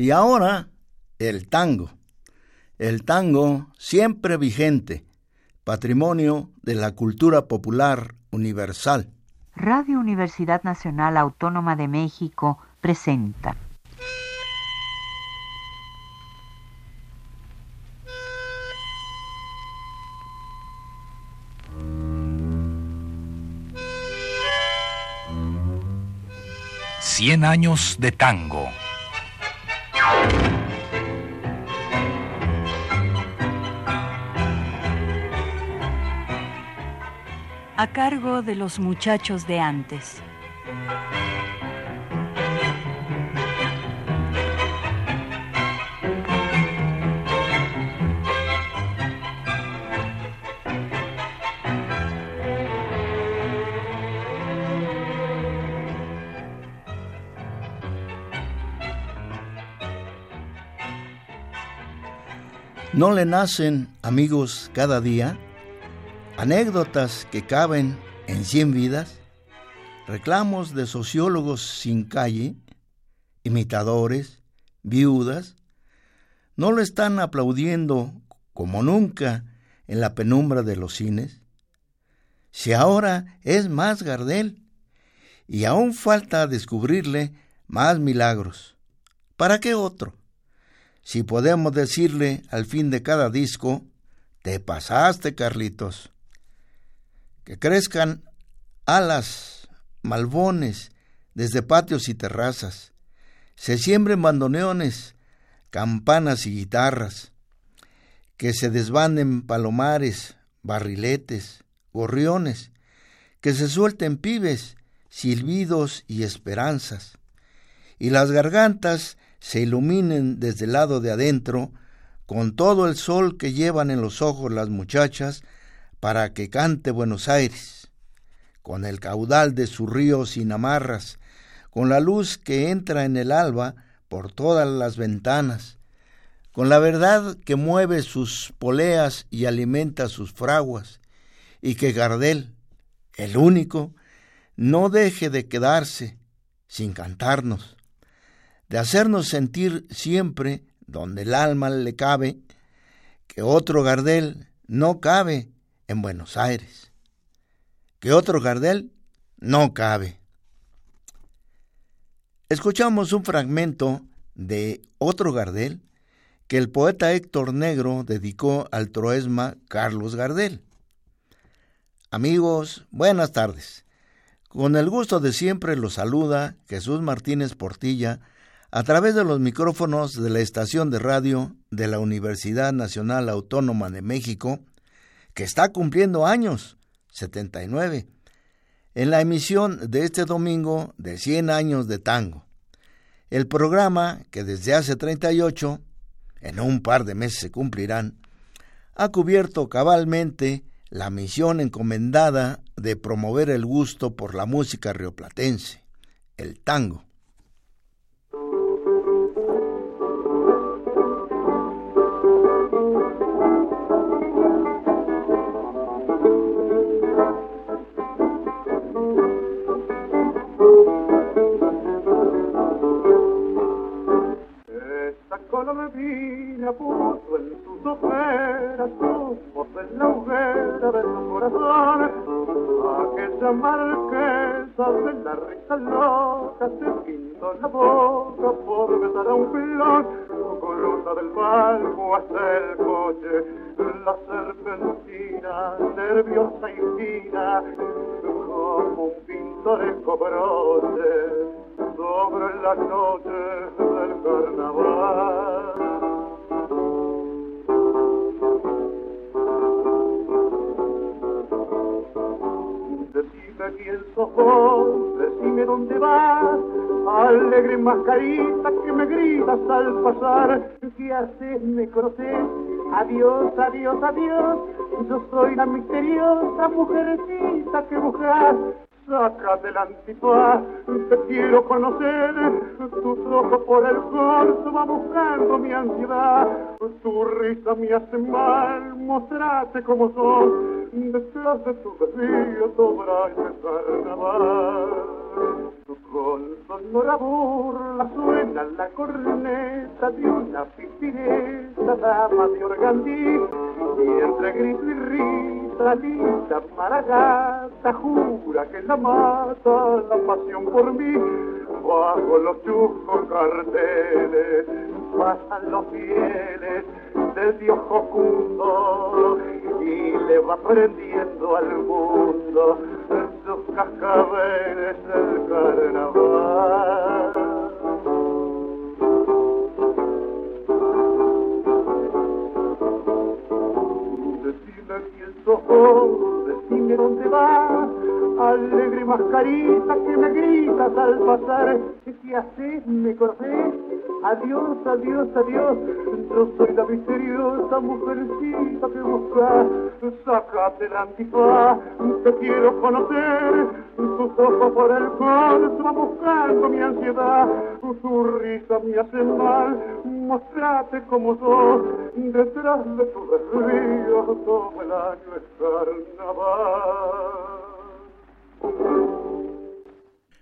Y ahora, el tango. El tango siempre vigente, patrimonio de la cultura popular universal. Radio Universidad Nacional Autónoma de México presenta. Cien años de tango. A cargo de los muchachos de antes. ¿No le nacen amigos cada día? anécdotas que caben en cien vidas, reclamos de sociólogos sin calle, imitadores, viudas, no lo están aplaudiendo como nunca en la penumbra de los cines. Si ahora es más Gardel y aún falta descubrirle más milagros, ¿para qué otro? Si podemos decirle al fin de cada disco, te pasaste, Carlitos que crezcan alas, malbones, desde patios y terrazas, se siembren bandoneones, campanas y guitarras, que se desbanden palomares, barriletes, gorriones, que se suelten pibes, silbidos y esperanzas, y las gargantas se iluminen desde el lado de adentro con todo el sol que llevan en los ojos las muchachas para que cante Buenos Aires, con el caudal de su río sin amarras, con la luz que entra en el alba por todas las ventanas, con la verdad que mueve sus poleas y alimenta sus fraguas, y que Gardel, el único, no deje de quedarse sin cantarnos, de hacernos sentir siempre donde el alma le cabe, que otro Gardel no cabe en Buenos Aires. Que otro Gardel no cabe. Escuchamos un fragmento de otro Gardel que el poeta Héctor Negro dedicó al troesma Carlos Gardel. Amigos, buenas tardes. Con el gusto de siempre los saluda Jesús Martínez Portilla a través de los micrófonos de la estación de radio de la Universidad Nacional Autónoma de México que está cumpliendo años, 79, en la emisión de este domingo de 100 años de tango. El programa, que desde hace 38, en un par de meses se cumplirán, ha cubierto cabalmente la misión encomendada de promover el gusto por la música rioplatense, el tango. Colombina puso en sus ojeras voz en la hoguera de su corazón. Aquella marquesa de la risa loca se pintó la boca por besar a un pilón. Cruza del palco hasta el coche, la serpentina nerviosa y fina, como un pintoresco brote sobre las noches del carnaval. Vos, decime dónde vas, alegre mascarita que me gritas al pasar. ¿Qué haces? ¿Me conoces? Adiós, adiós, adiós. Yo soy la misteriosa mujercita que buscas Sácate la antifaz, te quiero conocer. Tus ojos por el corso va buscando mi ansiedad. Tu risa me hace mal, mostrate como sos. Detrás de tu desvío sobra el carnaval. Con sonora burla suena la corneta de una pispireta dama de organdí y entre grito y risa linda maragata jura que la mata la pasión por mí bajo los chujos carteles pasan los fieles del Dios oculto y le va prendiendo al mundo sus cascabeles del carnaval. Decime quién sos mascarita que me gritas al pasar, ¿qué haces? ¿Me conocés? Adiós, adiós, adiós. Yo soy la misteriosa mujercita que busca. Sácate la antifaz, te quiero conocer. Tus ojos por el va buscando mi ansiedad. Tu risa me hace mal. Mostrate como sos. Detrás de tu desvío todo el año es carnaval.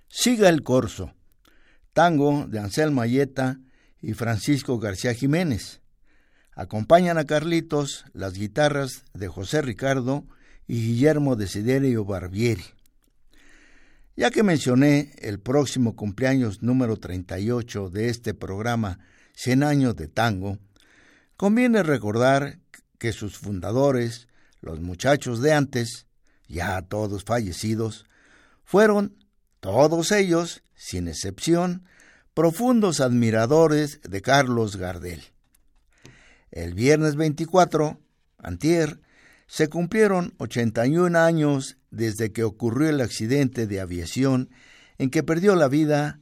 Siga el corso. Tango de Ansel Mayeta y Francisco García Jiménez. Acompañan a Carlitos las guitarras de José Ricardo y Guillermo Desiderio Barbieri. Ya que mencioné el próximo cumpleaños número 38 de este programa 100 años de tango, conviene recordar que sus fundadores, los muchachos de antes, ya todos fallecidos, fueron, todos ellos, sin excepción, profundos admiradores de Carlos Gardel. El viernes 24, antier, se cumplieron 81 años desde que ocurrió el accidente de aviación en que perdió la vida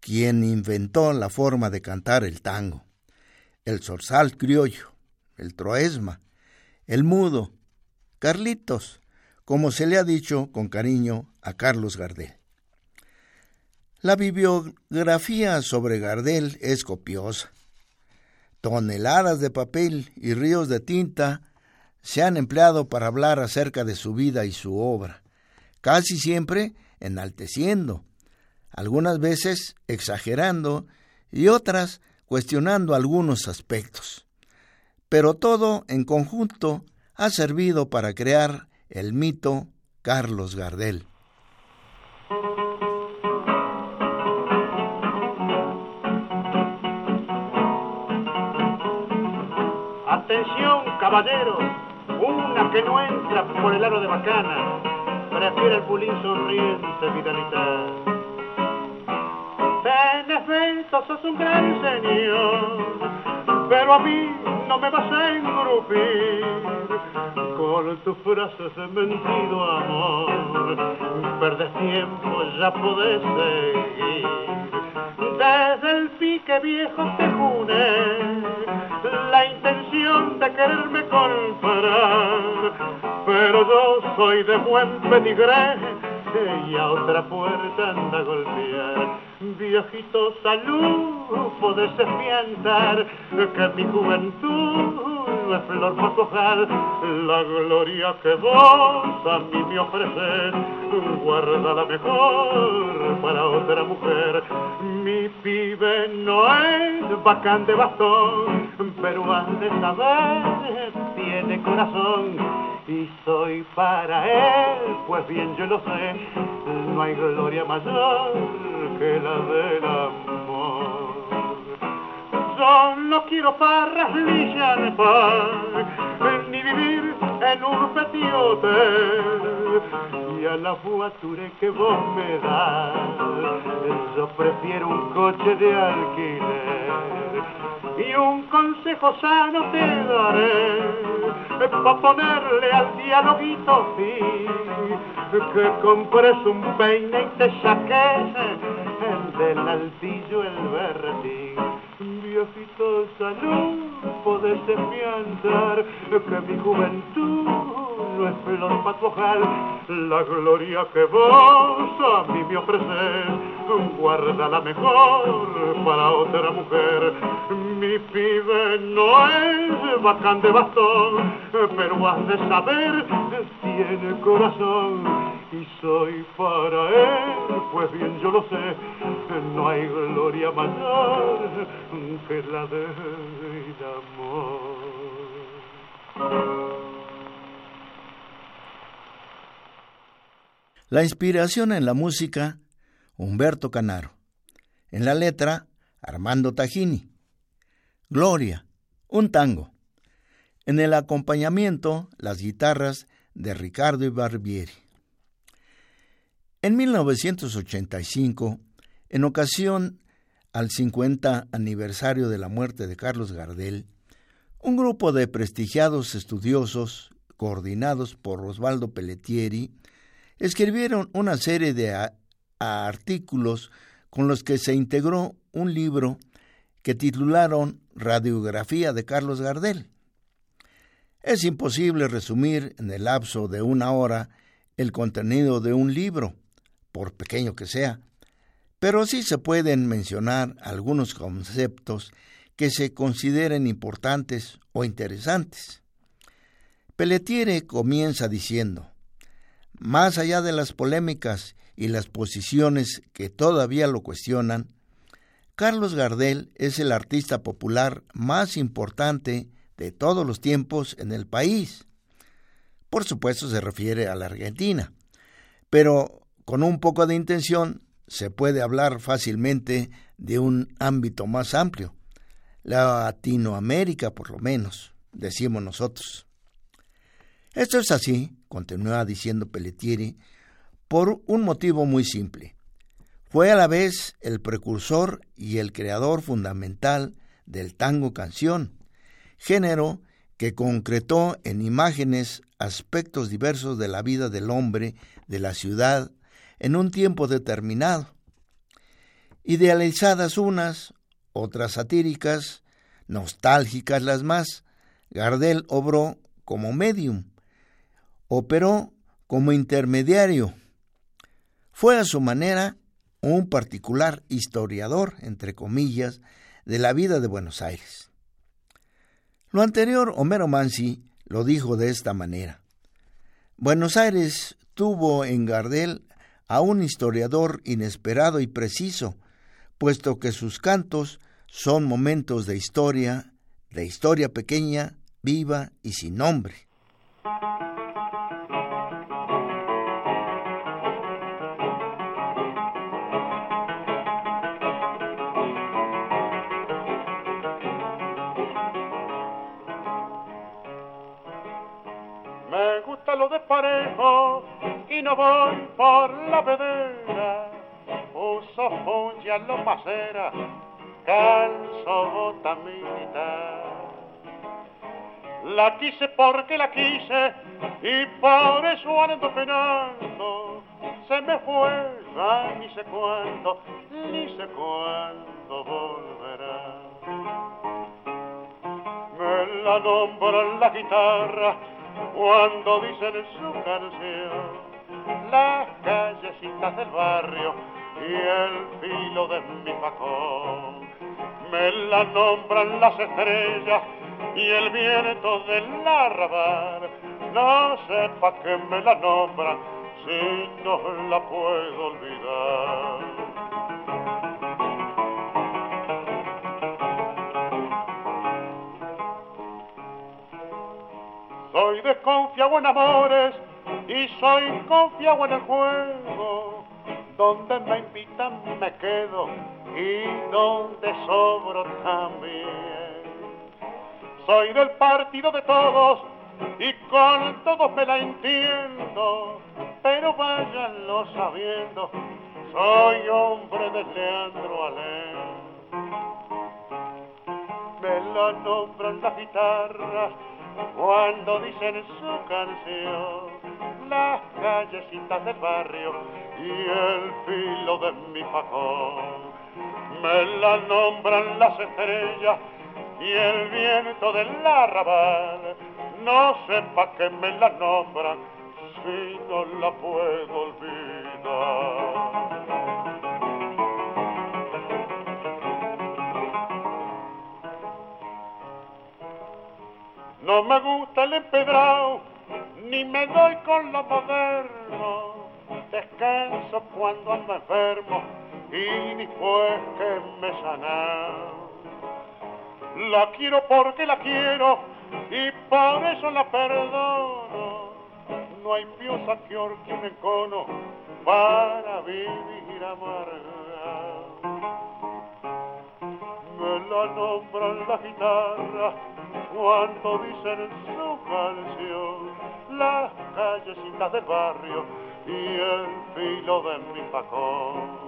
quien inventó la forma de cantar el tango, el zorzal criollo, el troesma, el mudo, Carlitos, como se le ha dicho con cariño a Carlos Gardel. La bibliografía sobre Gardel es copiosa. Toneladas de papel y ríos de tinta se han empleado para hablar acerca de su vida y su obra, casi siempre enalteciendo, algunas veces exagerando y otras cuestionando algunos aspectos. Pero todo en conjunto ha servido para crear el mito Carlos Gardel. Atención, caballero, una que no entra por el aro de bacana, prefiere el pulín sonriente vitalizar. Benefeito, sos un gran señor, pero a mí no me vas a engrupir con tus frases de mentido amor. Perdes tiempo, ya podés seguir. Desde el pique viejo te june la intención de quererme comprar, pero yo soy de buen pedigre y a otra puerta anda a golpear. Viejito salud, podés espiantar que mi juventud es flor para cojar la gloria que vos a mí me ofreces, guarda la mejor para otra mujer. Mi pibe no es bacán de bastón, pero has de saber, tiene corazón y soy para él, pues bien yo lo sé, no hay gloria mayor que la del amor. Yo no quiero parras ni ni vivir en un petit y a la fuature que vos me das, yo prefiero un coche de alquiler y un consejo sano te daré para ponerle al dialoguito sí. Que compres un peine y te saques del altillo el berretín viejito salud podés enviar que mi juventud no es flor para la gloria que vos a mí me ofreces, guarda la mejor para otra mujer. Mi pibe no es bacán de bastón, pero has de saber, tiene corazón y soy para él, pues bien yo lo sé, no hay gloria mayor que la del amor. La inspiración en la música, Humberto Canaro. En la letra, Armando Tajini. Gloria, un tango. En el acompañamiento, las guitarras de Ricardo Barbieri. En 1985, en ocasión al 50 aniversario de la muerte de Carlos Gardel, un grupo de prestigiados estudiosos, coordinados por Osvaldo Pelletieri, escribieron una serie de artículos con los que se integró un libro que titularon Radiografía de Carlos Gardel. Es imposible resumir en el lapso de una hora el contenido de un libro, por pequeño que sea, pero sí se pueden mencionar algunos conceptos que se consideren importantes o interesantes. Pelletiere comienza diciendo, más allá de las polémicas y las posiciones que todavía lo cuestionan, Carlos Gardel es el artista popular más importante de todos los tiempos en el país. Por supuesto se refiere a la Argentina, pero con un poco de intención se puede hablar fácilmente de un ámbito más amplio, Latinoamérica por lo menos, decimos nosotros. Esto es así, continúa diciendo Pelletieri, por un motivo muy simple. Fue a la vez el precursor y el creador fundamental del tango canción, género que concretó en imágenes aspectos diversos de la vida del hombre, de la ciudad, en un tiempo determinado. Idealizadas unas, otras satíricas, nostálgicas las más, Gardel obró como medium, operó como intermediario. Fue a su manera un particular historiador, entre comillas, de la vida de Buenos Aires. Lo anterior, Homero Mansi lo dijo de esta manera. Buenos Aires tuvo en Gardel a un historiador inesperado y preciso, puesto que sus cantos son momentos de historia, de historia pequeña, viva y sin nombre. Y no voy por la vedera. Uso fungia lo macera, calzo bota militar. La quise porque la quise y por eso ando penando. Se me fue, ya ni sé cuándo, ni sé cuándo volverá. Me la nombran la guitarra cuando dicen su canción las callecitas del barrio y el filo de mi facón. Me la nombran las estrellas y el viento del arrabal. No sé pa' qué me la nombran si no la puedo olvidar. Soy desconfiado en amores y soy confiado en el juego. Donde me invitan me quedo y donde sobro también. Soy del partido de todos y con todos me la entiendo, pero váyanlo sabiendo, soy hombre de Leandro Alén. Me la nombran las guitarras cuando dicen su canción las callecitas del barrio y el filo de mi facón. Me la nombran las estrellas y el viento del arrabal. No sé pa' qué me la nombran si no la puedo olvidar. No me gusta el empedrado, ni me doy con lo moderno. descanso cuando ando enfermo y después que me sana. La quiero porque la quiero y por eso la perdono. No hay piosa que orque un encono para vivir amarga. Me la nombran la guitarra cuando dicen su canción las callecitas del barrio y el filo de mi facón.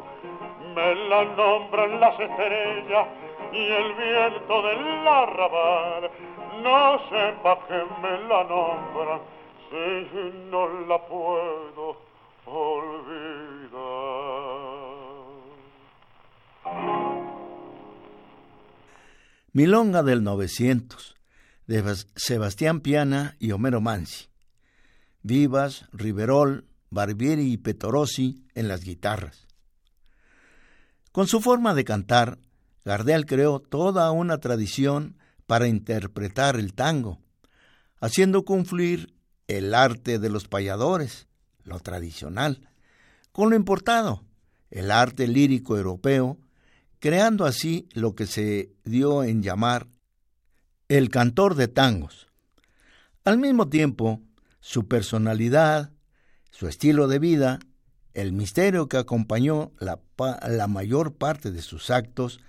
Me la nombran las estrellas y el viento del arrabal. No sepa que me la nombran si no la puedo olvidar. Milonga del 900, de Sebastián Piana y Homero Mansi. Vivas, Riverol, Barbieri y Petorossi en las guitarras. Con su forma de cantar, Gardel creó toda una tradición para interpretar el tango, haciendo confluir el arte de los payadores, lo tradicional, con lo importado, el arte lírico europeo, creando así lo que se dio en llamar el cantor de tangos. Al mismo tiempo, su personalidad, su estilo de vida, el misterio que acompañó la, mayor parte de sus actos,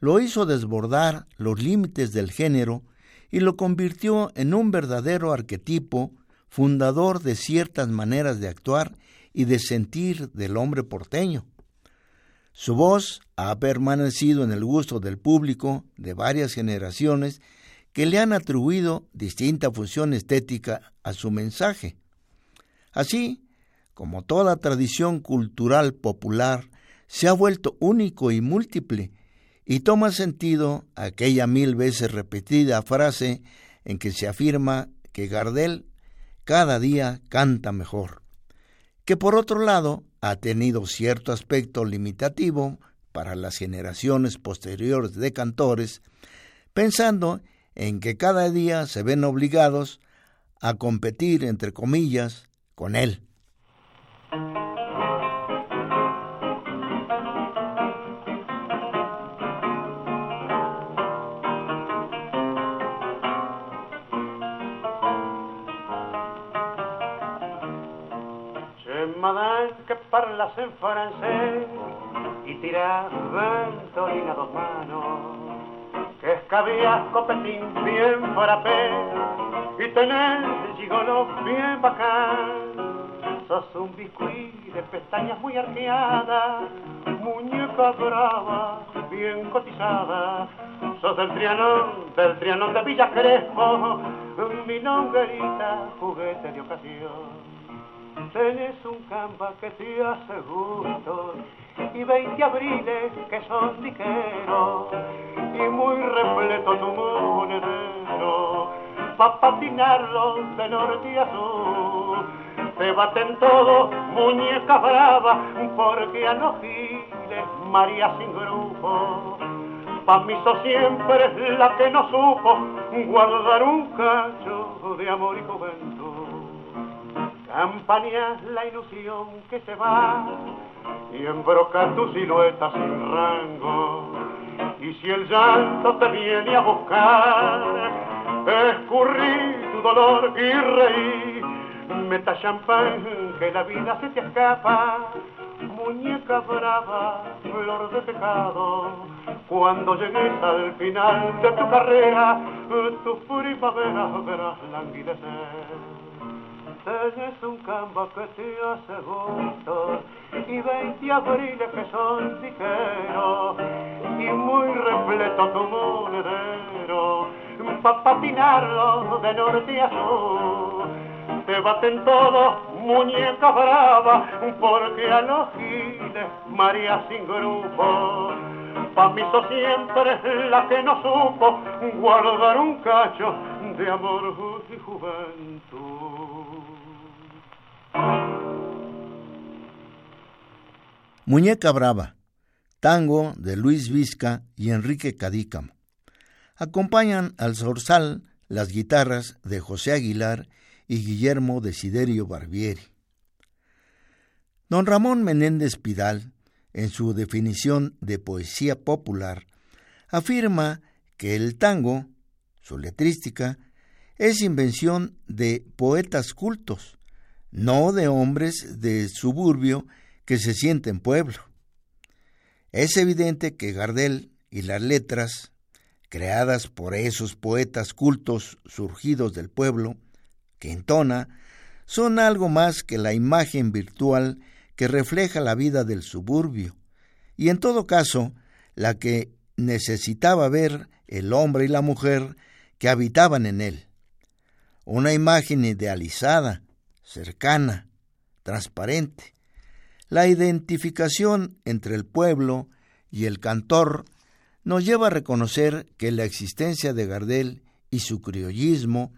lo hizo desbordar los límites del género y lo convirtió en un verdadero arquetipo fundador de ciertas maneras de actuar y de sentir del hombre porteño. Su voz ha permanecido en el gusto del público de varias generaciones que le han atribuido distinta función estética a su mensaje. Así, como toda tradición cultural popular, se ha vuelto único y múltiple, y toma sentido aquella mil veces repetida frase en que se afirma que Gardel cada día canta mejor, que por otro lado ha tenido cierto aspecto limitativo para las generaciones posteriores de cantores, pensando en que cada día se ven obligados a competir, entre comillas, con él. que parlas en francés y tiras escabías copetín bien frappé y tenés gigolo bien bacán. Sos un biscuit de pestañas muy arqueadas, muñeca brava, bien cotizada. Sos del Trianón, del Trianón de Villa Crespo, mi longuerita, juguete de ocasión. Tenés un campa que te hace gusto y veinte abriles que son diqueros y muy repleto tu monedero pa' patinarlo de norte a sur. Te baten todos, muñeca brava, porque a los giles María sin grupo. Pa' mí sos siempre la que no supo guardar un cacho de amor y juventud. Campañas la ilusión que se va y embroca tu silueta sin rango. Y si el llanto te viene a buscar, escurrí tu dolor y reí. Meta champán que la vida se te escapa, muñeca brava, flor de pecado. Cuando llegues al final de tu carrera, tu primavera verás languidecer. Tienes un campo que te hace gusto y veinte abriles que son tijeros y muy repleto tu monedero pa' patinarlo de norte a sur. Te baten todos, muñeca brava, porque a los giles María sin grupo. Pa' mí sos siempre la que no supo guardar un cacho de amor y juventud. Muñeca Brava, tango de Luis Vizca y Enrique Cadícamo. Acompañan al zorzal las guitarras de José Aguilar y Guillermo Desiderio Barbieri. Don Ramón Menéndez Pidal, en su definición de poesía popular, afirma que el tango, su letrística, es invención de poetas cultos, no de hombres de suburbio que se sienten pueblo. Es evidente que Gardel y las letras, creadas por esos poetas cultos surgidos del pueblo, que entona, son algo más que la imagen virtual que refleja la vida del suburbio, y en todo caso, la que necesitaba ver el hombre y la mujer que habitaban en él. Una imagen idealizada, cercana, transparente. La identificación entre el pueblo y el cantor nos lleva a reconocer que la existencia de Gardel y su criollismo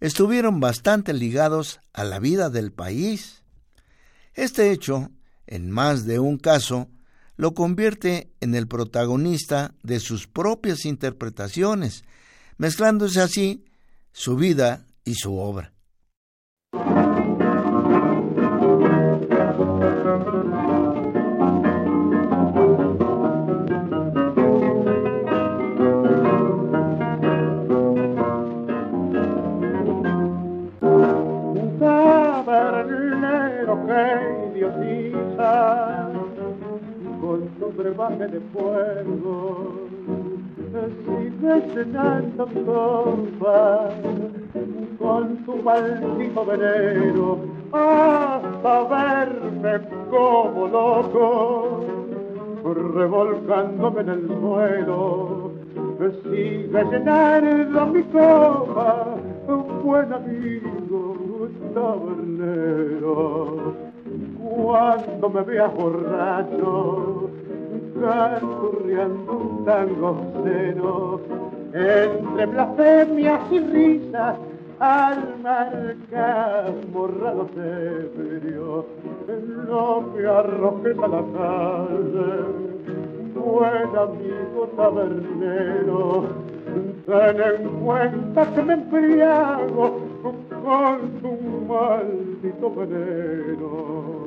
estuvieron bastante ligados a la vida del país. Este hecho, en más de un caso, lo convierte en el protagonista de sus propias interpretaciones, mezclándose así su vida y su obra. Brebaje de fuego. Sigue llenando mi copa con tu maldito veneno hasta verme como loco revolcándome en el suelo. Sigue llenando mi copa buen amigo tabernero. Cuando me veas borracho canturreando un tango cero, entre blasfemias y risas, al marcar morrados ebrio, no me arrojes a la calle, buen amigo tabernero, ten en cuenta que me embriago con tu maldito veneno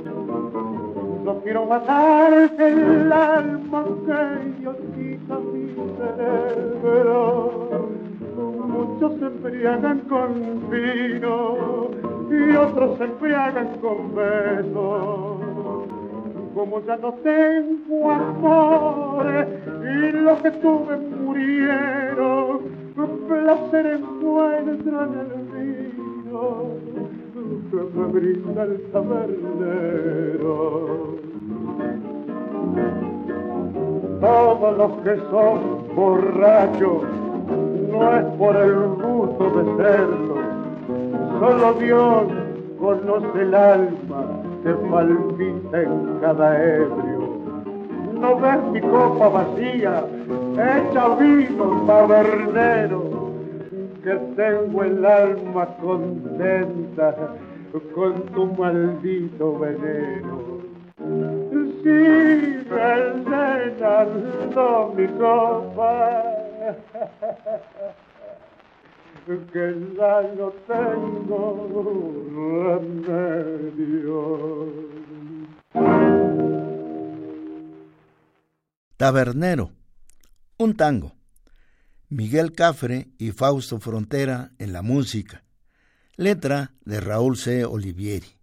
no quiero matarte el alma que yo quita mi cerebro. Muchos se embriagan con vino y otros se embriagan con besos. Como ya no tengo amores y lo que tuve murieron, placer encuentro en el vino que me brinda el tabernero. Todos los que son borrachos no es por el gusto de serlo, solo Dios conoce el alma que palpita en cada ebrio. No ves mi copa vacía, hecha vino tabernero que tengo el alma contenta con tu maldito veneno. Sigue llenando mi copa, que ya no tengo remedio. Tabernero, un tango. Miguel Cafre y Fausto Frontera en la música. Letra de Raúl C. Olivieri.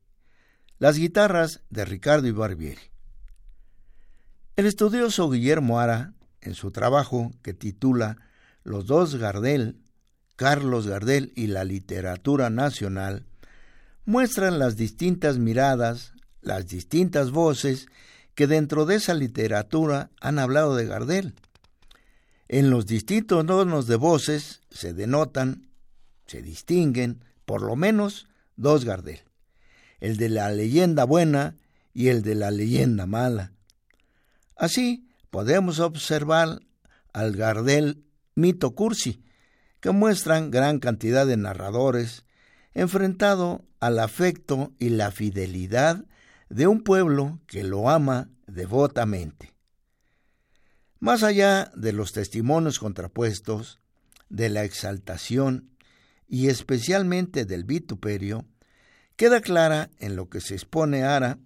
Las guitarras de Ricardo Ibarbieri. El estudioso Guillermo Ara, en su trabajo que titula Los dos Gardel, Carlos Gardel y la literatura nacional, muestran las distintas miradas, las distintas voces que dentro de esa literatura han hablado de Gardel en los distintos tonos de voces se denotan, se distinguen, por lo menos, dos Gardel, el de la leyenda buena y el de la leyenda mala. Así podemos observar al Gardel mito cursi, que muestran gran cantidad de narradores enfrentado al afecto y la fidelidad de un pueblo que lo ama devotamente. Más allá de los testimonios contrapuestos, de la exaltación y especialmente del vituperio, queda clara en lo que se expone Ara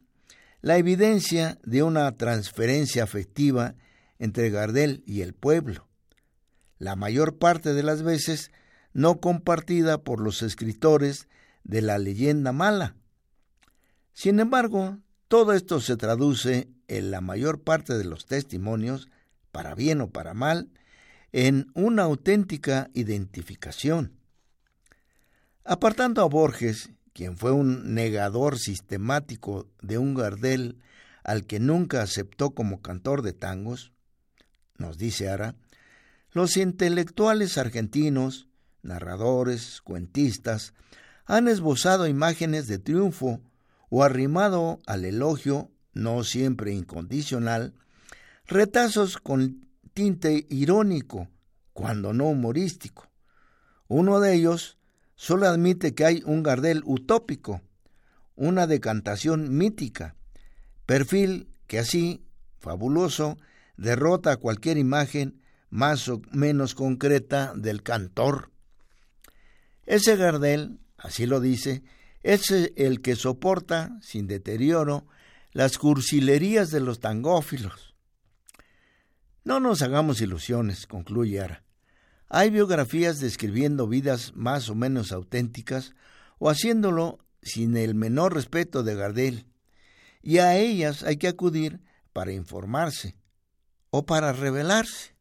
la evidencia de una transferencia afectiva entre Gardel y el pueblo, la mayor parte de las veces no compartida por los escritores de la leyenda mala. Sin embargo, todo esto se traduce en la mayor parte de los testimonios, para bien o para mal, en una auténtica identificación. Apartando a Borges, quien fue un negador sistemático de un Gardel al que nunca aceptó como cantor de tangos, nos dice Ara, los intelectuales argentinos, narradores, cuentistas, han esbozado imágenes de triunfo o arrimado al elogio, no siempre incondicional, retazos con tinte irónico, cuando no humorístico. Uno de ellos solo admite que hay un Gardel utópico, una decantación mítica, perfil que así, fabuloso, derrota cualquier imagen más o menos concreta del cantor. Ese Gardel, así lo dice, es el que soporta, sin deterioro, las cursilerías de los tangófilos. No nos hagamos ilusiones, concluye Ara. Hay biografías describiendo vidas más o menos auténticas o haciéndolo sin el menor respeto de Gardel, y a ellas hay que acudir para informarse o para revelarse.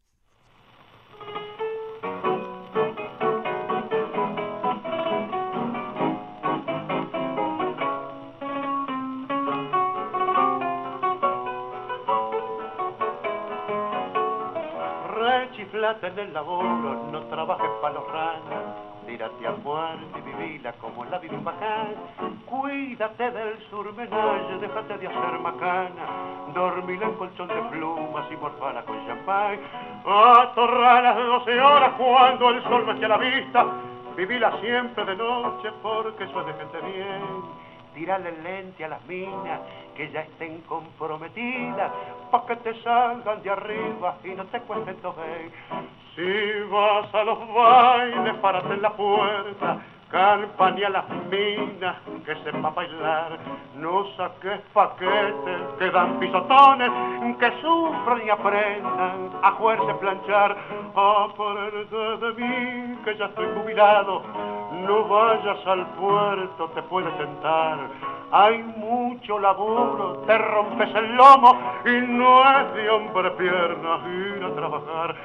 Rechiflate en el laburo, no trabajes para los ranas. Tírate a fuerte y vivila como la vive bacán. Cuídate del surmenage, déjate de hacer macana. Dormila en colchón de plumas y morfala con champán. Atorra las 12 horas cuando el sol me a la vista. Vivila siempre de noche porque eso es de gente bien tirarle lente a las minas que ya estén comprometidas, pa' que te salgan de arriba y no te cuenten ver. Si vas a los bailes, párate en la puerta, campaña las minas que sepa bailar, no saques paquetes que dan pisotones, que sufran y aprendan a jugarse planchar, aprende de mí que ya estoy jubilado, no vayas al puerto, te puede tentar, hay mucho laburo, te rompes el lomo y no es de hombre piernas ir a trabajar,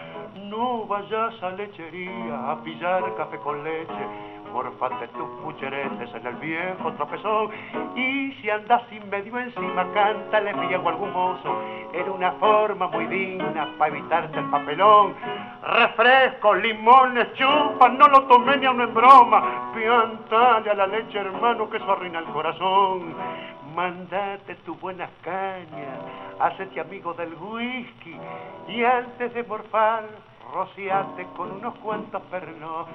no vayas a lechería a pillar café con leche, morfate tus pucheretes en el viejo tropezón. Y si andas sin medio encima cántale fiego algún mozo. Era una forma muy digna para evitarte el papelón. Refrescos, limones, chupas, no lo tomé ni a una en broma. Piantale a la leche hermano que eso arruina el corazón. Mandate tu buena caña hacete amigo del whisky. Y antes de morfar rociate con unos cuantos pernos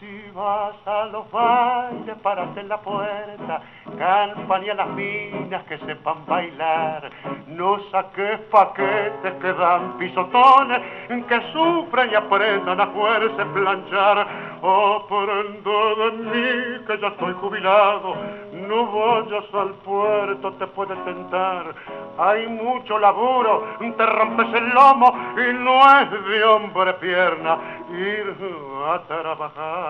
si vas a los bailes, párate en la puerta, campaña las minas que sepan bailar. No saques paquetes que dan pisotones, que sufren y aprendan a fuerza planchar. Aprendo de mí que ya estoy jubilado, no vayas al puerto, te puede tentar. Hay mucho laburo, te rompes el lomo y no es de hombre pierna ir a trabajar.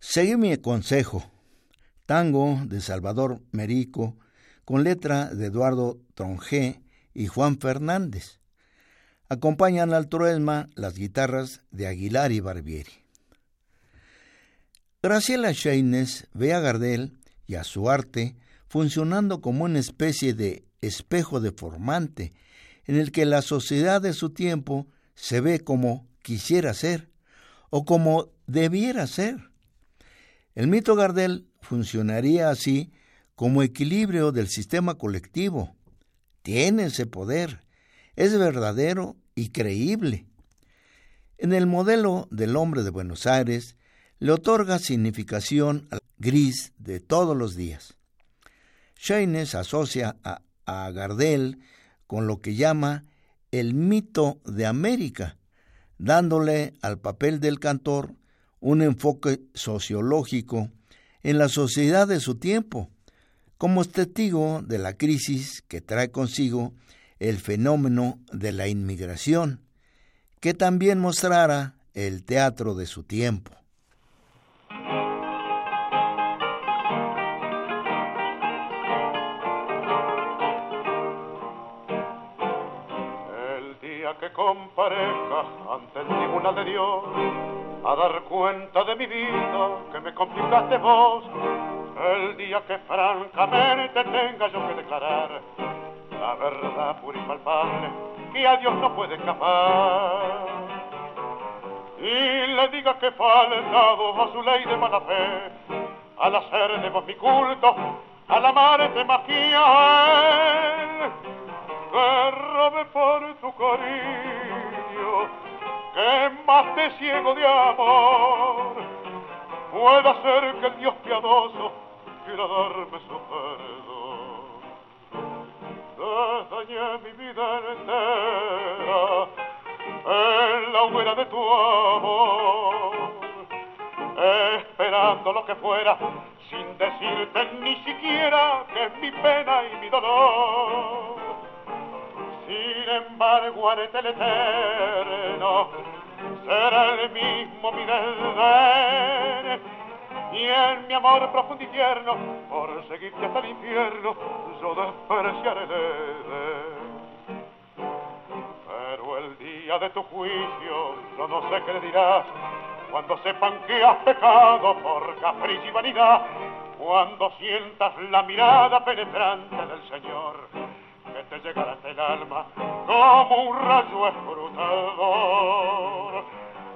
Seguí mi consejo. Tango de Salvador Merico, con letra de Eduardo Tronjé y Juan Fernández. Acompañan al truesma las guitarras de Aguilar y Barbieri. Graciela Sheines ve a Gardel y a su arte funcionando como una especie de espejo deformante en el que la sociedad de su tiempo se ve como quisiera ser o como debiera ser. El mito Gardel funcionaría así como equilibrio del sistema colectivo. Tiene ese poder, es verdadero y creíble. En el modelo del hombre de Buenos Aires le otorga significación gris de todos los días. Sheines asocia a Gardel con lo que llama el mito de América, dándole al papel del cantor un enfoque sociológico en la sociedad de su tiempo, como testigo de la crisis que trae consigo el fenómeno de la inmigración, que también mostrara el teatro de su tiempo. Que comparezca ante el tribunal de Dios a dar cuenta de mi vida que me complicaste vos, el día que francamente tenga yo que declarar la verdad pura y palpable que a Dios no puede escapar. Y le diga que faltado a su ley de mala fe, al hacer de vos mi culto, al amarte más que a él, que robe por tu cariño, que más te ciego de amor, pueda ser que el Dios piadoso quiera darme su perdón dañé mi vida entera en la hoguera de tu amor, esperando lo que fuera, sin decirte ni siquiera que mi pena y mi dolor. Sin embargo, haré el eterno, será el mismo mi desdén y en mi amor profundo y tierno, por seguirte hasta el infierno, yo despreciaré Pero el día de tu juicio, yo no sé qué le dirás, cuando sepan que has pecado por capricho y vanidad, cuando sientas la mirada penetrante del Señor, que te llegará hasta el alma como un rayo escrutador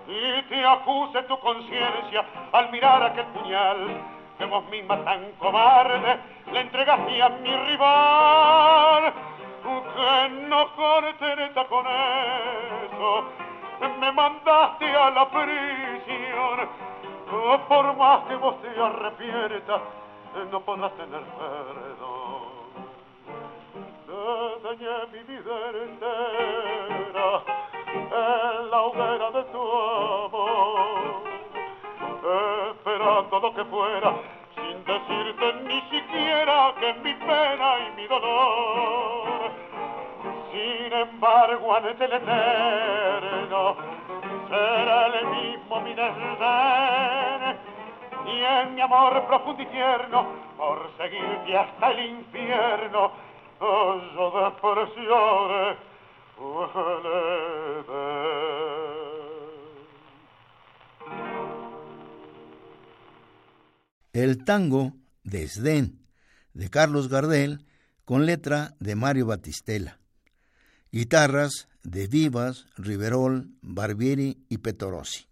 y te acuse tu conciencia al mirar aquel puñal que vos misma tan cobarde le entregaste a mi rival. Que no contenta con eso, me mandaste a la prisión. Por más que vos te arrepientas, no podrás tener perdón. Dañé mi vida entera en la hoguera de tu amor, esperando lo que fuera, sin decirte ni siquiera que mi pena y mi dolor. Sin embargo, ante el eterno, será el mismo mi desdén, y en mi amor profundo y tierno, por seguirte hasta el infierno, el tango Desdén de Carlos Gardel con letra de Mario Batistela. Guitarras de Vivas, Riverol, Barbieri y Petorossi.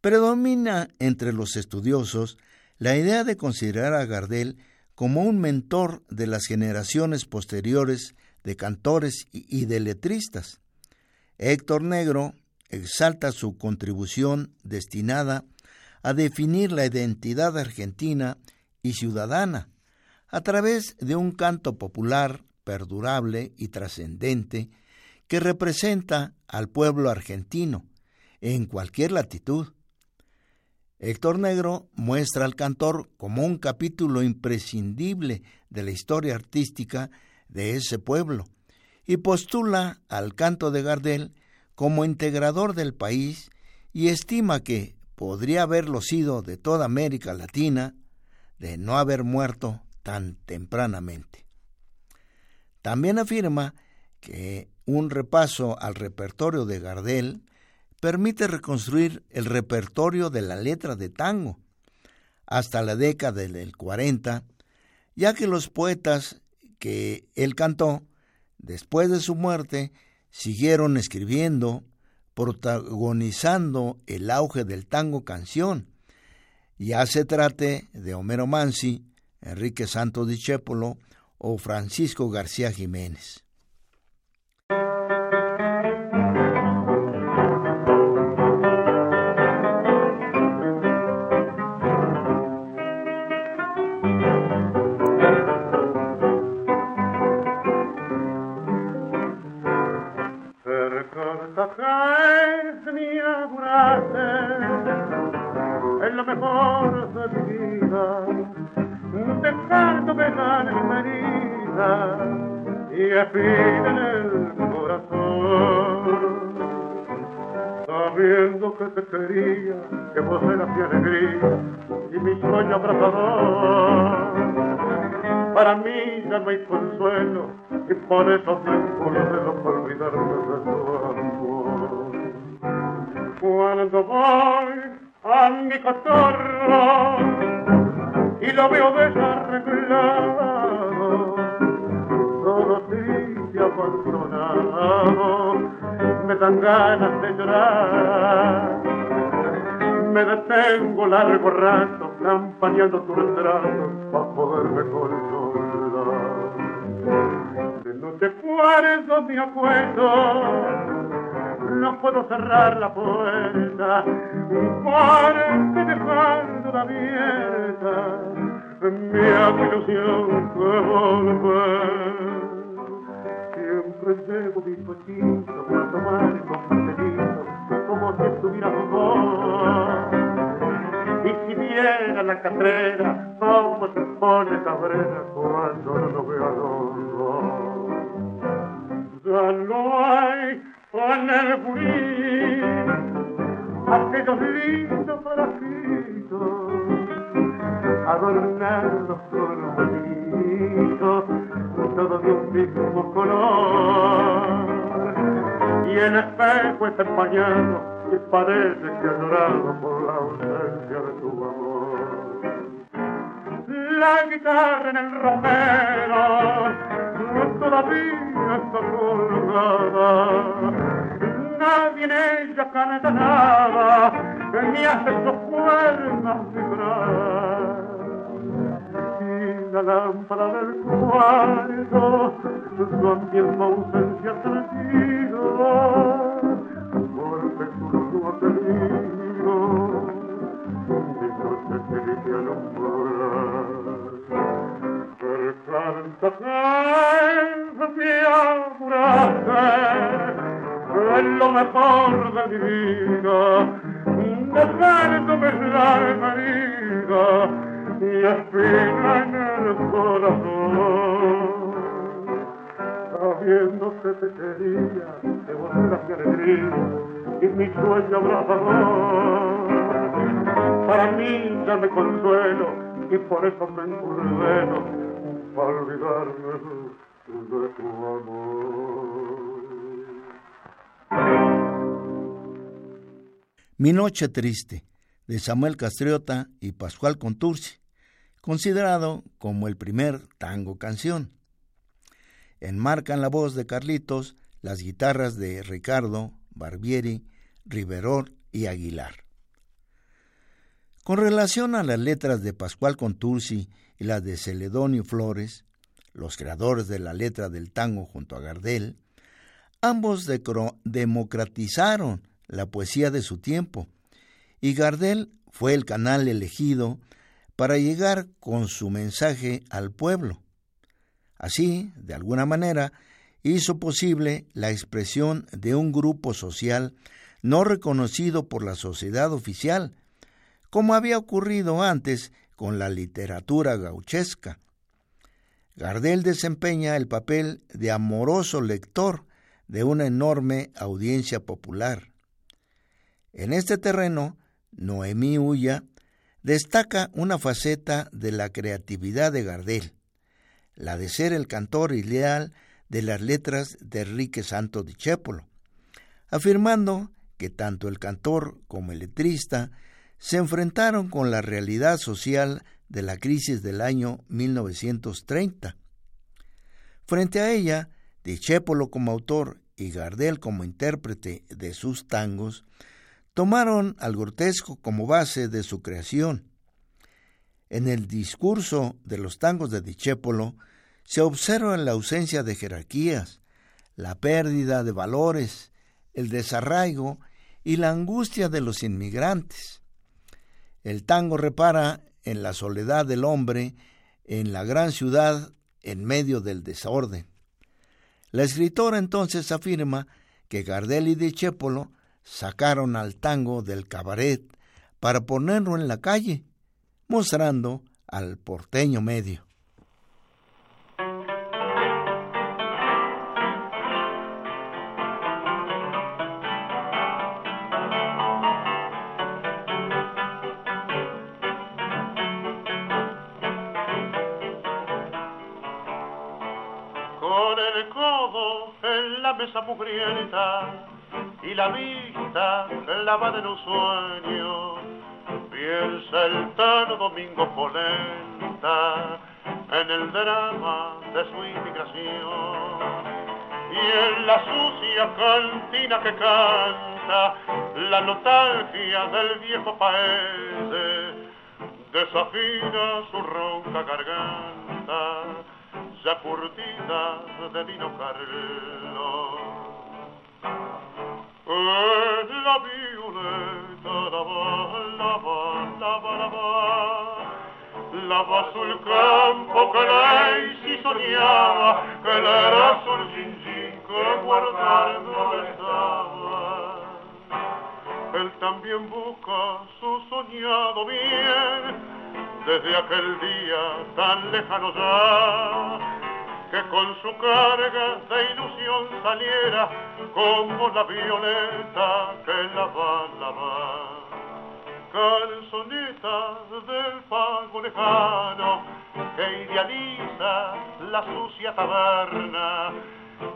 Predomina entre los estudiosos la idea de considerar a Gardel como un mentor de las generaciones posteriores de cantores y de letristas. Héctor Negro exalta su contribución destinada a definir la identidad argentina y ciudadana a través de un canto popular perdurable y trascendente que representa al pueblo argentino en cualquier latitud. Héctor Negro muestra al cantor como un capítulo imprescindible de la historia artística de ese pueblo y postula al canto de Gardel como integrador del país y estima que podría haberlo sido de toda América Latina de no haber muerto tan tempranamente. También afirma que un repaso al repertorio de Gardel permite reconstruir el repertorio de la letra de tango hasta la década del 40, ya que los poetas que él cantó, después de su muerte, siguieron escribiendo, protagonizando el auge del tango canción, ya se trate de Homero Mansi, Enrique Santos Discépolo o Francisco García Jiménez. En el corazón. Sabiendo que te quería, que vos eras mi alegría y mi sueño abrazador. Para mí ya no hay consuelo y por eso me de por olvidarme de tu amor. Cuando voy a mi cotorro y lo veo desarreglado, solo triste abandonado, me dan ganas de llorar. Me detengo largo rato, campañando tu retrato, para poderme consolar. De no te acuerdo, me acuerdo no puedo cerrar la puerta porque dejando abierta mi ilusión de volver. Siempre llevo mi cochito para tomar con mi como si estuviera vos. Y si viera la carrera, como se pone cabrera cuando no lo veo a los. Ya no hay con el purín aquellos lindos parajitos adornados con bonitos de un mismo color y el espejo está empañado y parece que ha llorado por la ausencia de tu amor la guitarra en el romero todavía está colgada. Nadie en ella canta nada, ni hace sus cuerdas vibrar. La lámpara del cuarto, su misma ausencia tranquila, porque tú no has tenido, mi noche que alumbrar. Canta es lo mejor de mi vida, dejándome la herida y espina en el corazón. Sabiendo que te quería, que vos eras mi alegría y mi sueño abrazador. Para mí ya me consuelo y por eso me encurdeno para olvidarme de tu amor. Mi Noche Triste, de Samuel Castriota y Pascual Contursi, considerado como el primer tango canción. Enmarcan la voz de Carlitos las guitarras de Ricardo, Barbieri, Riveror y Aguilar. Con relación a las letras de Pascual Contursi y las de Celedonio Flores, los creadores de la letra del tango junto a Gardel, ambos democratizaron la poesía de su tiempo, y Gardel fue el canal elegido para llegar con su mensaje al pueblo. Así, de alguna manera, hizo posible la expresión de un grupo social no reconocido por la sociedad oficial, como había ocurrido antes con la literatura gauchesca. Gardel desempeña el papel de amoroso lector de una enorme audiencia popular. En este terreno, Noemí Ulla destaca una faceta de la creatividad de Gardel, la de ser el cantor ideal de las letras de Enrique Santo Chépolo, afirmando que tanto el cantor como el letrista se enfrentaron con la realidad social de la crisis del año 1930. Frente a ella, Dichépolo como autor y Gardel como intérprete de sus tangos tomaron al grotesco como base de su creación. En el discurso de los tangos de Dichépolo se observa la ausencia de jerarquías, la pérdida de valores, el desarraigo y la angustia de los inmigrantes. El tango repara en la soledad del hombre en la gran ciudad en medio del desorden. La escritora entonces afirma que Gardel y Chépolo sacaron al tango del cabaret para ponerlo en la calle, mostrando al porteño medio. Con el codo en la mesa mugrienta y la vista clavada en un sueño, piensa el tano Domingo Polenta en el drama de su inmigración. Y en la sucia cantina que canta la nostalgia del viejo país, desafina su ronca garganta, ya curtida de vino Carlos. Aquel día tan lejano ya, que con su carga de ilusión saliera como la violeta que la va a lavar. Calzoneta del pago lejano que idealiza la sucia taberna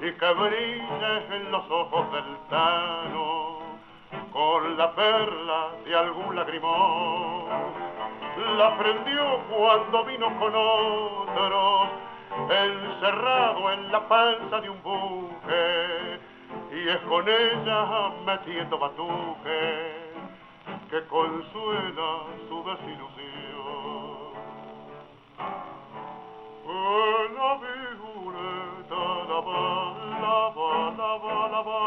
y que brilla en los ojos del tano con la perla de algún lagrimón. La prendió cuando vino con otros encerrado en la panza de un buque y es con ella metiendo batuje que consuela su desilusión. La violeta lava, lava, lava, lava,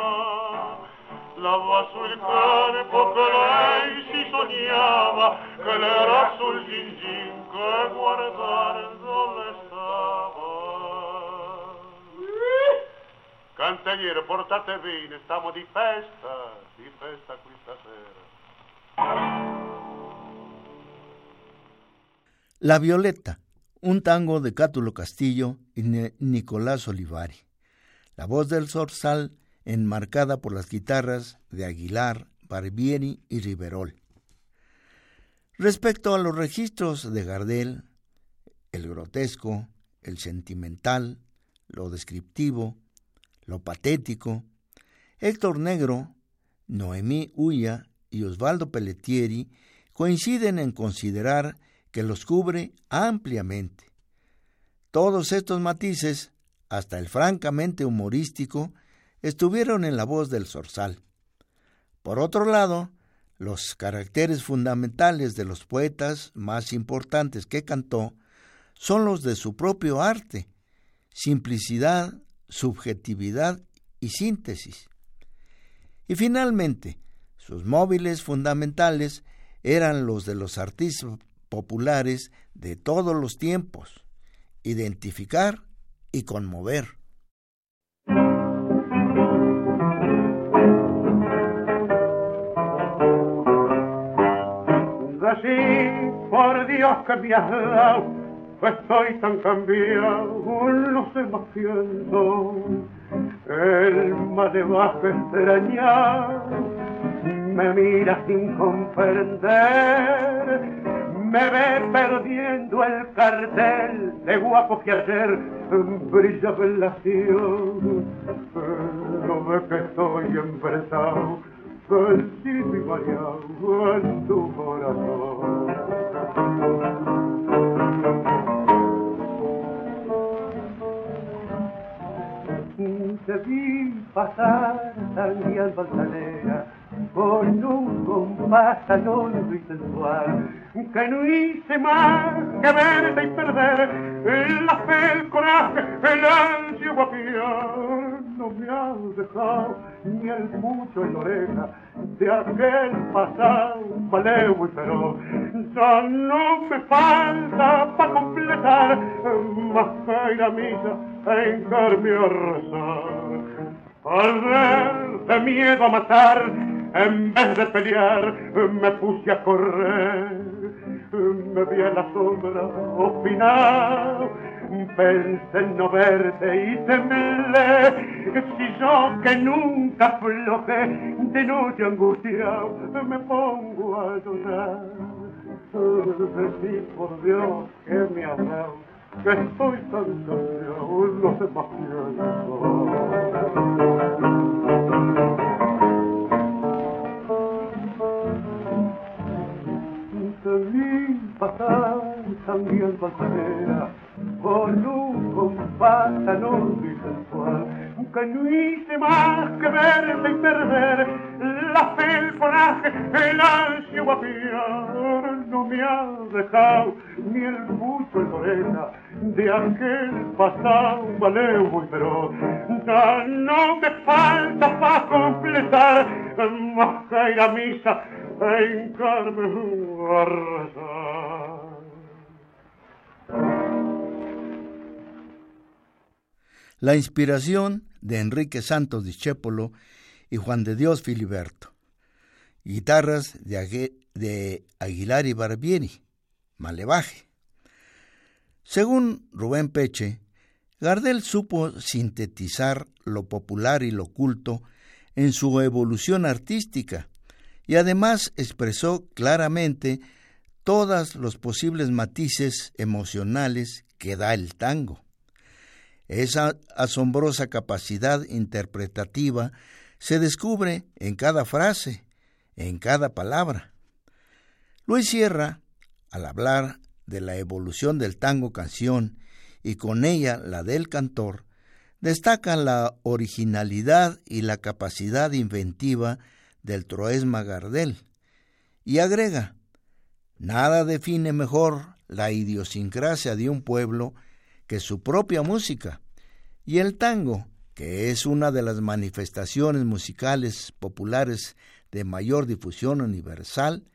lava sul campo que lei si sognava, che l'era sul gingin che guardando estaba. Portate bene, stiamo di festa, di festa. La Violeta, un tango de Cátulo Castillo y Ni- Nicolás Olivari. La voz del zorzal enmarcada por las guitarras de Aguilar, Barbieri y Riverol. Respecto a los registros de Gardel, el grotesco, el sentimental, lo descriptivo, lo patético, Héctor Negro, Noemí Ulla y Osvaldo Pelletieri coinciden en considerar que los cubre ampliamente. Todos estos matices, hasta el francamente humorístico, estuvieron en la voz del zorzal. Por otro lado, los caracteres fundamentales de los poetas más importantes que cantó son los de su propio arte, simplicidad, subjetividad y síntesis. Y finalmente, sus móviles fundamentales eran los de los artistas populares de todos los tiempos, identificar y conmover. Estoy tan cambiado, no sé más siento. El más de bajo extrañar me mira sin comprender, me ve perdiendo el cartel de guapo que ayer brillaba en la. No ve que estoy empresado, sentido y mareado en tu corazón. Te vi pasar sangre albaltanera con un compás anónimo y sensual que no hice más que verte y perder la fe, el coraje, el ansia guapiar no me has dejado ni el mucho en la oreja de aquel pasado maleo y feroz. Ya no me falta para completar más que ir a misa e hincarme a rezar ver de miedo a matar en vez de pelear me puse a correr. Me vi a la sombra opinar, pensé en no verte y temblé. Si yo que nunca aflojé de noche angustiado me pongo a llorar. Sí, por Dios que me ha dado que estoy tan saciado, no sé más pasajera, con un compás hondo y sensual, que no hice más que verte y perder la fe, el coraje, el ansia guapiar, no me ha dejado ni el mucho el morena, de aquel pasado malevo y feroz. No me falta para completar más que ir a misa e hincarme a rezar. La inspiración de Enrique Santos Discépolo y Juan de Dios Filiberto. Guitarras de, de Aguilar y Barbieri, Malevaje. Según Rubén Peche, Gardel supo sintetizar lo popular y lo culto en su evolución artística y además expresó claramente todos los posibles matices emocionales que da el tango. Esa asombrosa capacidad interpretativa se descubre en cada frase, en cada palabra. Luis Sierra, al hablar de la evolución del tango canción y con ella la del cantor, destacan la originalidad y la capacidad inventiva del Troesma Gardel y agrega, nada define mejor la idiosincrasia de un pueblo que su propia música, y el tango, que es una de las manifestaciones musicales populares de mayor difusión universal,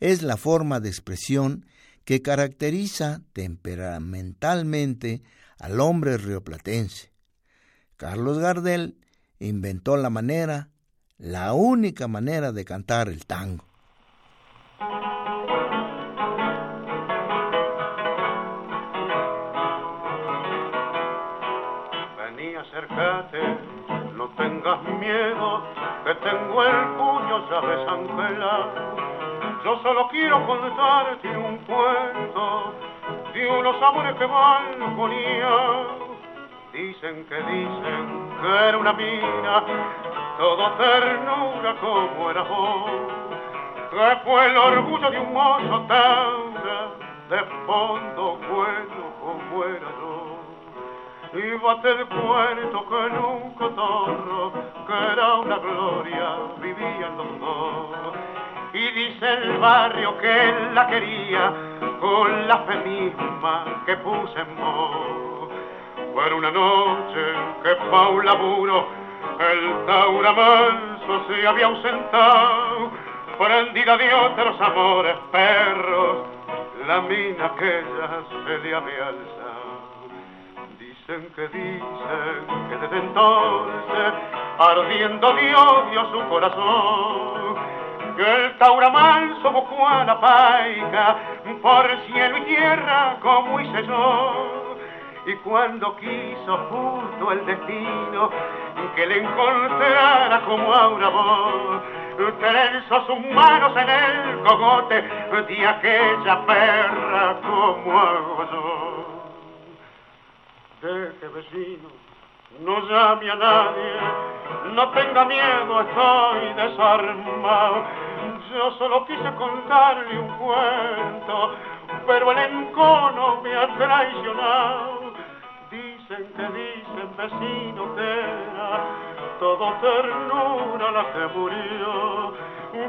es la forma de expresión que caracteriza temperamentalmente al hombre rioplatense. Carlos Gardel inventó la manera, la única manera de cantar el tango. No tengas miedo, que tengo el puño ya desangelado yo solo quiero contarte un cuento de unos amores que con Dicen que dicen que era una mina, todo ternura como era vos. Que fue el orgullo de un mozo taura, de fondo bueno como era yo. Y bate el cuento que nunca torro, que era una gloria, vivían los dos y dice el barrio que él la quería con la fe misma que puse en voz. Fue una noche que Paula laburo el Taura manso se había ausentado, prendida de otros amores perros, la mina aquella se le había alzado. Que dicen que desde entonces, ardiendo de odio su corazón, el Taura manso buscó a la paica por cielo y tierra como hice yo. Y cuando quiso justo el destino que le encontrara como a una voz, trenzó sus manos en el cogote de aquella perra vecino, no llame a nadie, no tenga miedo, estoy desarmado yo solo quise contarle un cuento, pero el encono me ha traicionado. Dicen que dicen vecino que era todo ternura la que murió,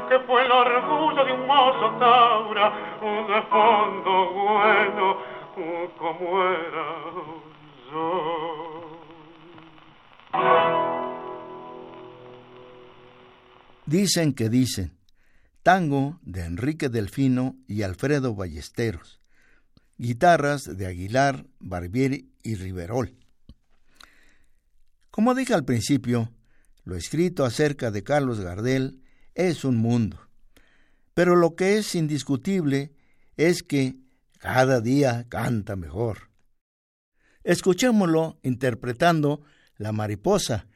que fue el orgullo de un mozo taura, de fondo bueno como era. Dicen que dicen tango de Enrique Delfino y Alfredo Ballesteros, guitarras de Aguilar, Barbieri y Riverol. Como dije al principio, lo escrito acerca de Carlos Gardel es un mundo. Pero lo que es indiscutible es que cada día canta mejor. Escuchémoslo interpretando La mariposa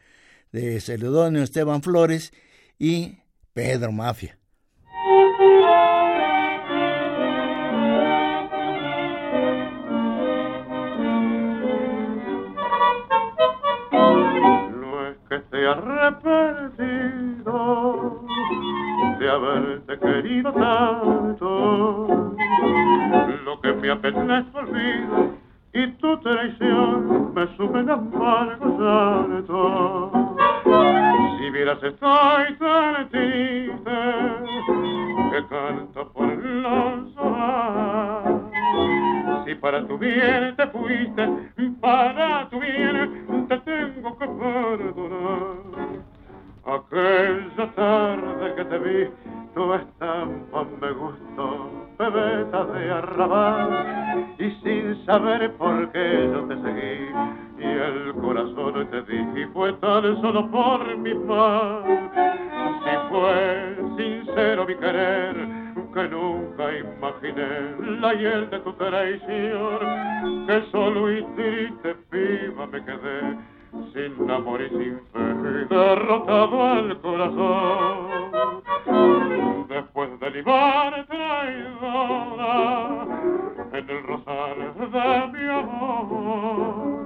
de Celedonio Esteban Flores y Pedro Mafia. No es que esté arrepentido de haberte querido tanto. Lo que me apena es olvido y tu traición me suben amargo llanto. Si vieras estoy tan triste que canto por los Si para tu bien te fuiste, para tu bien te tengo que perdonar. Aquella tarde que te vi, tu estampa me gustó, bebeta de arrabal, saber por qué yo te seguí, y el corazón te di, y fue tan solo por mi paz. Si fue sincero mi querer, que nunca imaginé la hiel de tu traición, que solo y triste viva me quedé sin amor y sin fe, derrotado al corazón. Después de libar traidora en el rosal de mi amor,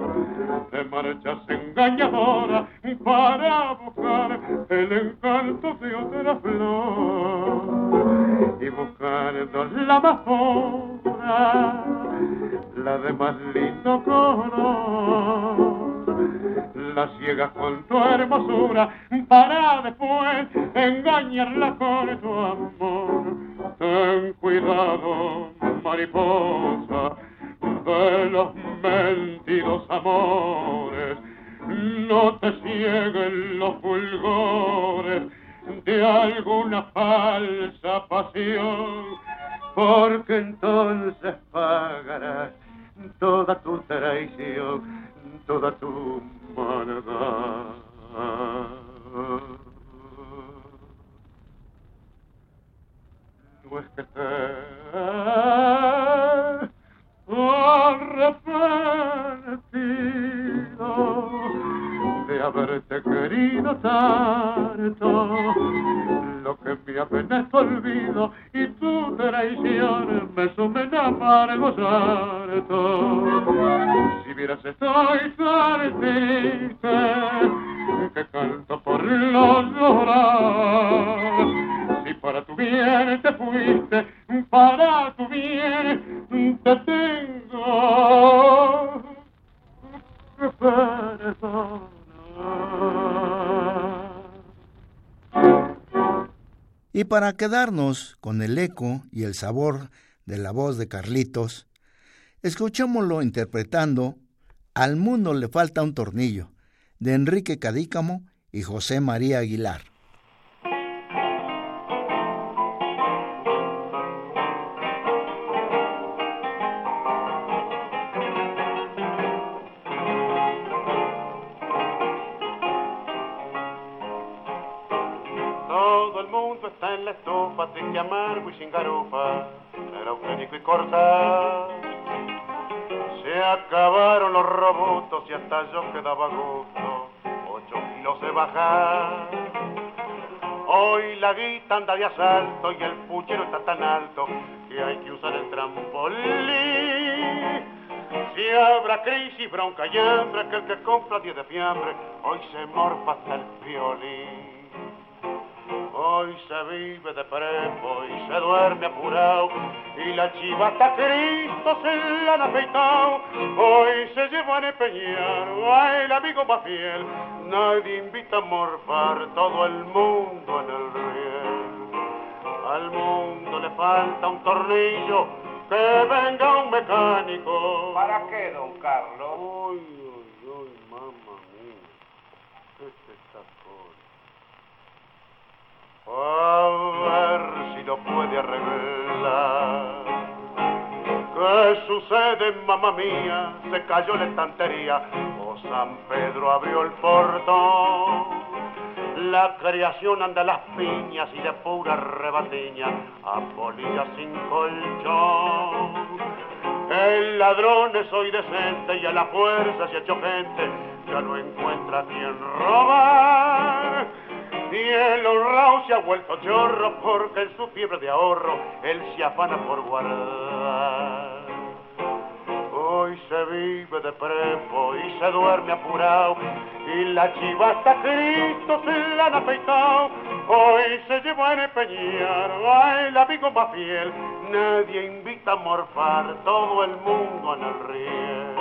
te marchas engañadora para buscar el encanto de otra flor y buscando la más pura, la de más lindo color la ciegas con tu hermosura para después engañarla con tu amor. Ten cuidado, mariposa, de los mentidos amores. No te cieguen los fulgores de alguna falsa pasión, porque entonces pagarás toda tu traición toda tu maldad. No es que estés arrepentido de haberte querido tanto. Lo que me apena es tu olvido y tu traición me sumen amargo harto. Vieras estoy tan triste que canto por los llorar. Si para tu bien te fuiste, para tu bien te tengo. Y para quedarnos con el eco y el sabor de la voz de Carlitos, escuchémoslo interpretando Al mundo le falta un tornillo, de Enrique Cadícamo y José María Aguilar. Robutos y hasta yo quedaba a gusto, ocho kilos de bajar. Hoy la guita anda de asalto y el puchero está tan alto que hay que usar el trampolín. Si habrá crisis, bronca y hambre, que el que compra 10 de fiambre, hoy se morfa hasta el violín. Hoy se vive de prepo y se duerme apurado y la chivata Cristo se la han afeitado. Hoy se llevan a empeñar a el amigo más fiel. Nadie invita a morfar todo el mundo en el riel. Al mundo le falta un tornillo, que venga un mecánico. ¿Para qué, don Carlos? Ay, ay, ay, mamá mía. ¿Qué te sacó? A ver si lo puede arreglar. ¿Qué sucede, mamá mía? Se cayó la estantería o San Pedro abrió el portón. la creación anda las piñas y de pura rebatiña, a polilla sin colchón. El ladrón es hoy decente y a la fuerza se ha hecho gente, ya no encuentra quien robar. Y el honrado se ha vuelto chorro porque en su fiebre de ahorro él se afana por guardar. Hoy se vive de prepo y se duerme apurado y la chiva hasta Cristo se la han afeitado. Hoy se lleva a empeñar el amigo más fiel. Nadie invita a morfar, todo el mundo en el riel.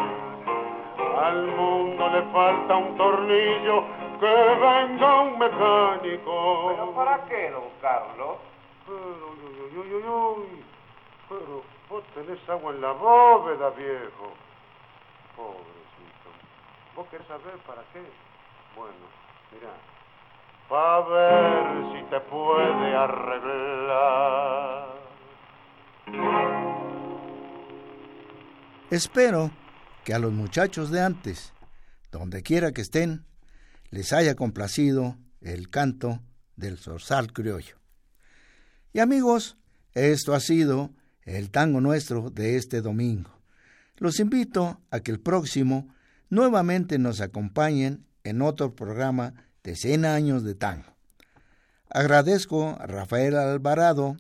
Al mundo le falta un tornillo, que venga un mecánico. ¿Pero para qué, don Carlos? Pero, uy, uy, uy, uy, pero vos tenés agua en la bóveda, viejo. Pobrecito. ¿Vos querés saber para qué? Bueno, mira, para ver si te puede arreglar. Espero que a los muchachos de antes, donde quiera que estén, les haya complacido el canto del zorzal criollo. Y amigos, esto ha sido el tango nuestro de este domingo. Los invito a que el próximo nuevamente nos acompañen en otro programa de 100 años de tango. Agradezco a Rafael Alvarado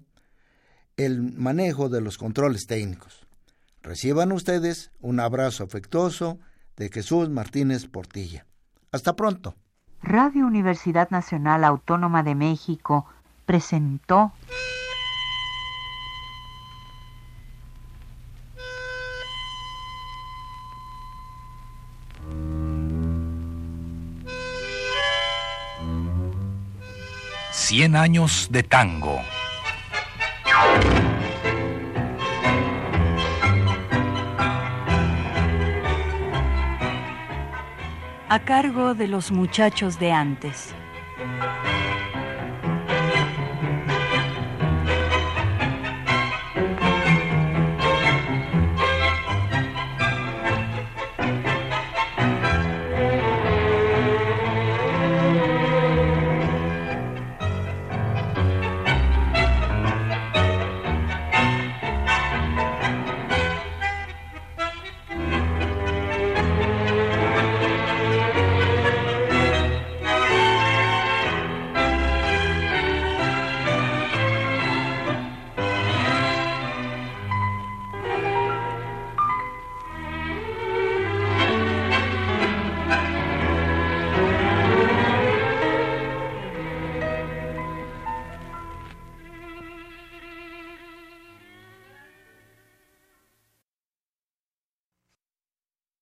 el manejo de los controles técnicos. Reciban ustedes un abrazo afectuoso de Jesús Martínez Portilla. Hasta pronto. Radio Universidad Nacional Autónoma de México presentó Cien años de tango. A cargo de los muchachos de antes.